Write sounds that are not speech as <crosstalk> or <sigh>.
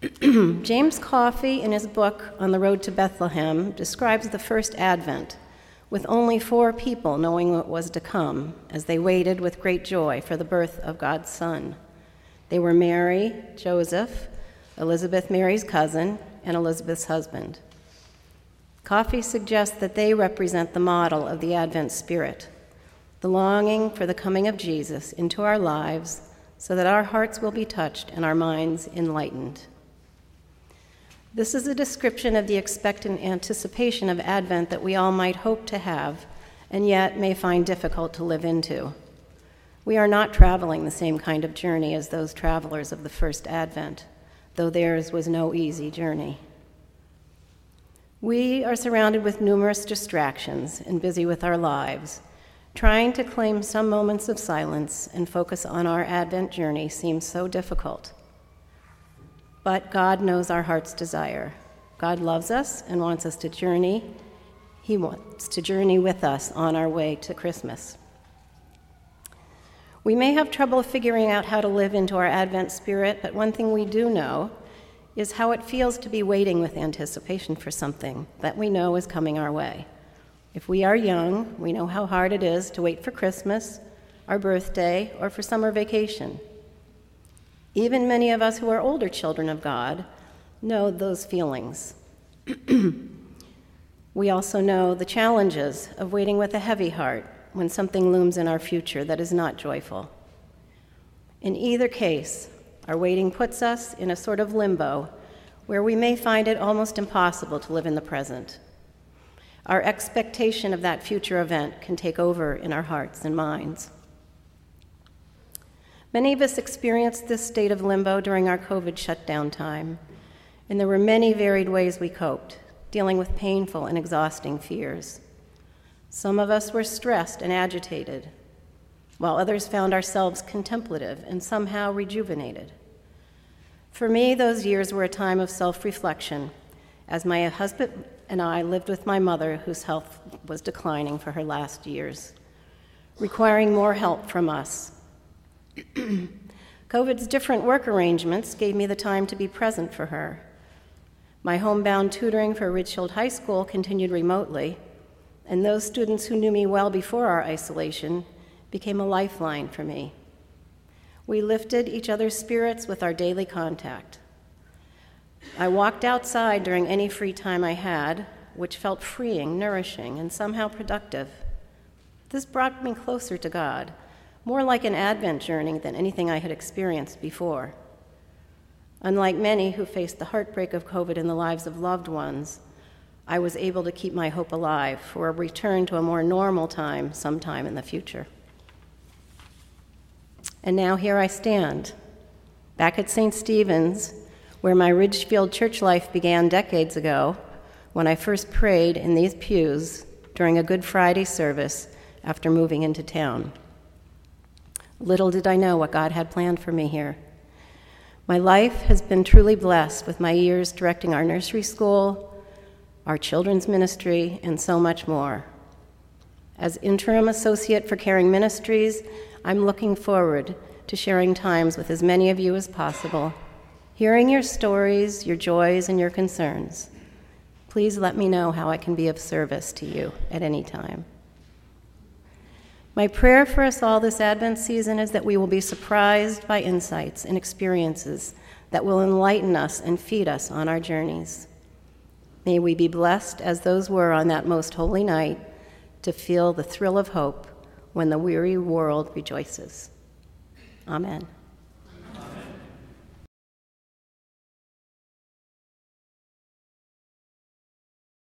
<clears throat> James Coffey, in his book On the Road to Bethlehem, describes the first advent with only four people knowing what was to come as they waited with great joy for the birth of God's Son. They were Mary, Joseph, Elizabeth, Mary's cousin, and Elizabeth's husband. Coffey suggests that they represent the model of the Advent spirit, the longing for the coming of Jesus into our lives so that our hearts will be touched and our minds enlightened. This is a description of the expectant anticipation of Advent that we all might hope to have and yet may find difficult to live into. We are not traveling the same kind of journey as those travelers of the first Advent, though theirs was no easy journey. We are surrounded with numerous distractions and busy with our lives. Trying to claim some moments of silence and focus on our Advent journey seems so difficult. But God knows our heart's desire. God loves us and wants us to journey. He wants to journey with us on our way to Christmas. We may have trouble figuring out how to live into our Advent spirit, but one thing we do know is how it feels to be waiting with anticipation for something that we know is coming our way. If we are young, we know how hard it is to wait for Christmas, our birthday, or for summer vacation. Even many of us who are older children of God know those feelings. <clears throat> we also know the challenges of waiting with a heavy heart when something looms in our future that is not joyful. In either case, our waiting puts us in a sort of limbo where we may find it almost impossible to live in the present. Our expectation of that future event can take over in our hearts and minds. Many of us experienced this state of limbo during our COVID shutdown time, and there were many varied ways we coped, dealing with painful and exhausting fears. Some of us were stressed and agitated, while others found ourselves contemplative and somehow rejuvenated. For me, those years were a time of self reflection, as my husband and I lived with my mother, whose health was declining for her last years, requiring more help from us <clears throat> COVID's different work arrangements gave me the time to be present for her. My homebound tutoring for Ridgefield High School continued remotely, and those students who knew me well before our isolation became a lifeline for me. We lifted each other's spirits with our daily contact. I walked outside during any free time I had, which felt freeing, nourishing, and somehow productive. This brought me closer to God more like an Advent journey than anything I had experienced before. Unlike many who faced the heartbreak of COVID in the lives of loved ones, I was able to keep my hope alive for a return to a more normal time sometime in the future. And now here I stand, back at St. Stephen's, where my Ridgefield church life began decades ago when I first prayed in these pews during a Good Friday service after moving into town. Little did I know what God had planned for me here. My life has been truly blessed with my years directing our nursery school, our children's ministry, and so much more. As interim associate for Caring Ministries, I'm looking forward to sharing times with as many of you as possible, hearing your stories, your joys, and your concerns. Please let me know how I can be of service to you at any time. My prayer for us all this Advent season is that we will be surprised by insights and experiences that will enlighten us and feed us on our journeys. May we be blessed as those were on that most holy night to feel the thrill of hope when the weary world rejoices. Amen.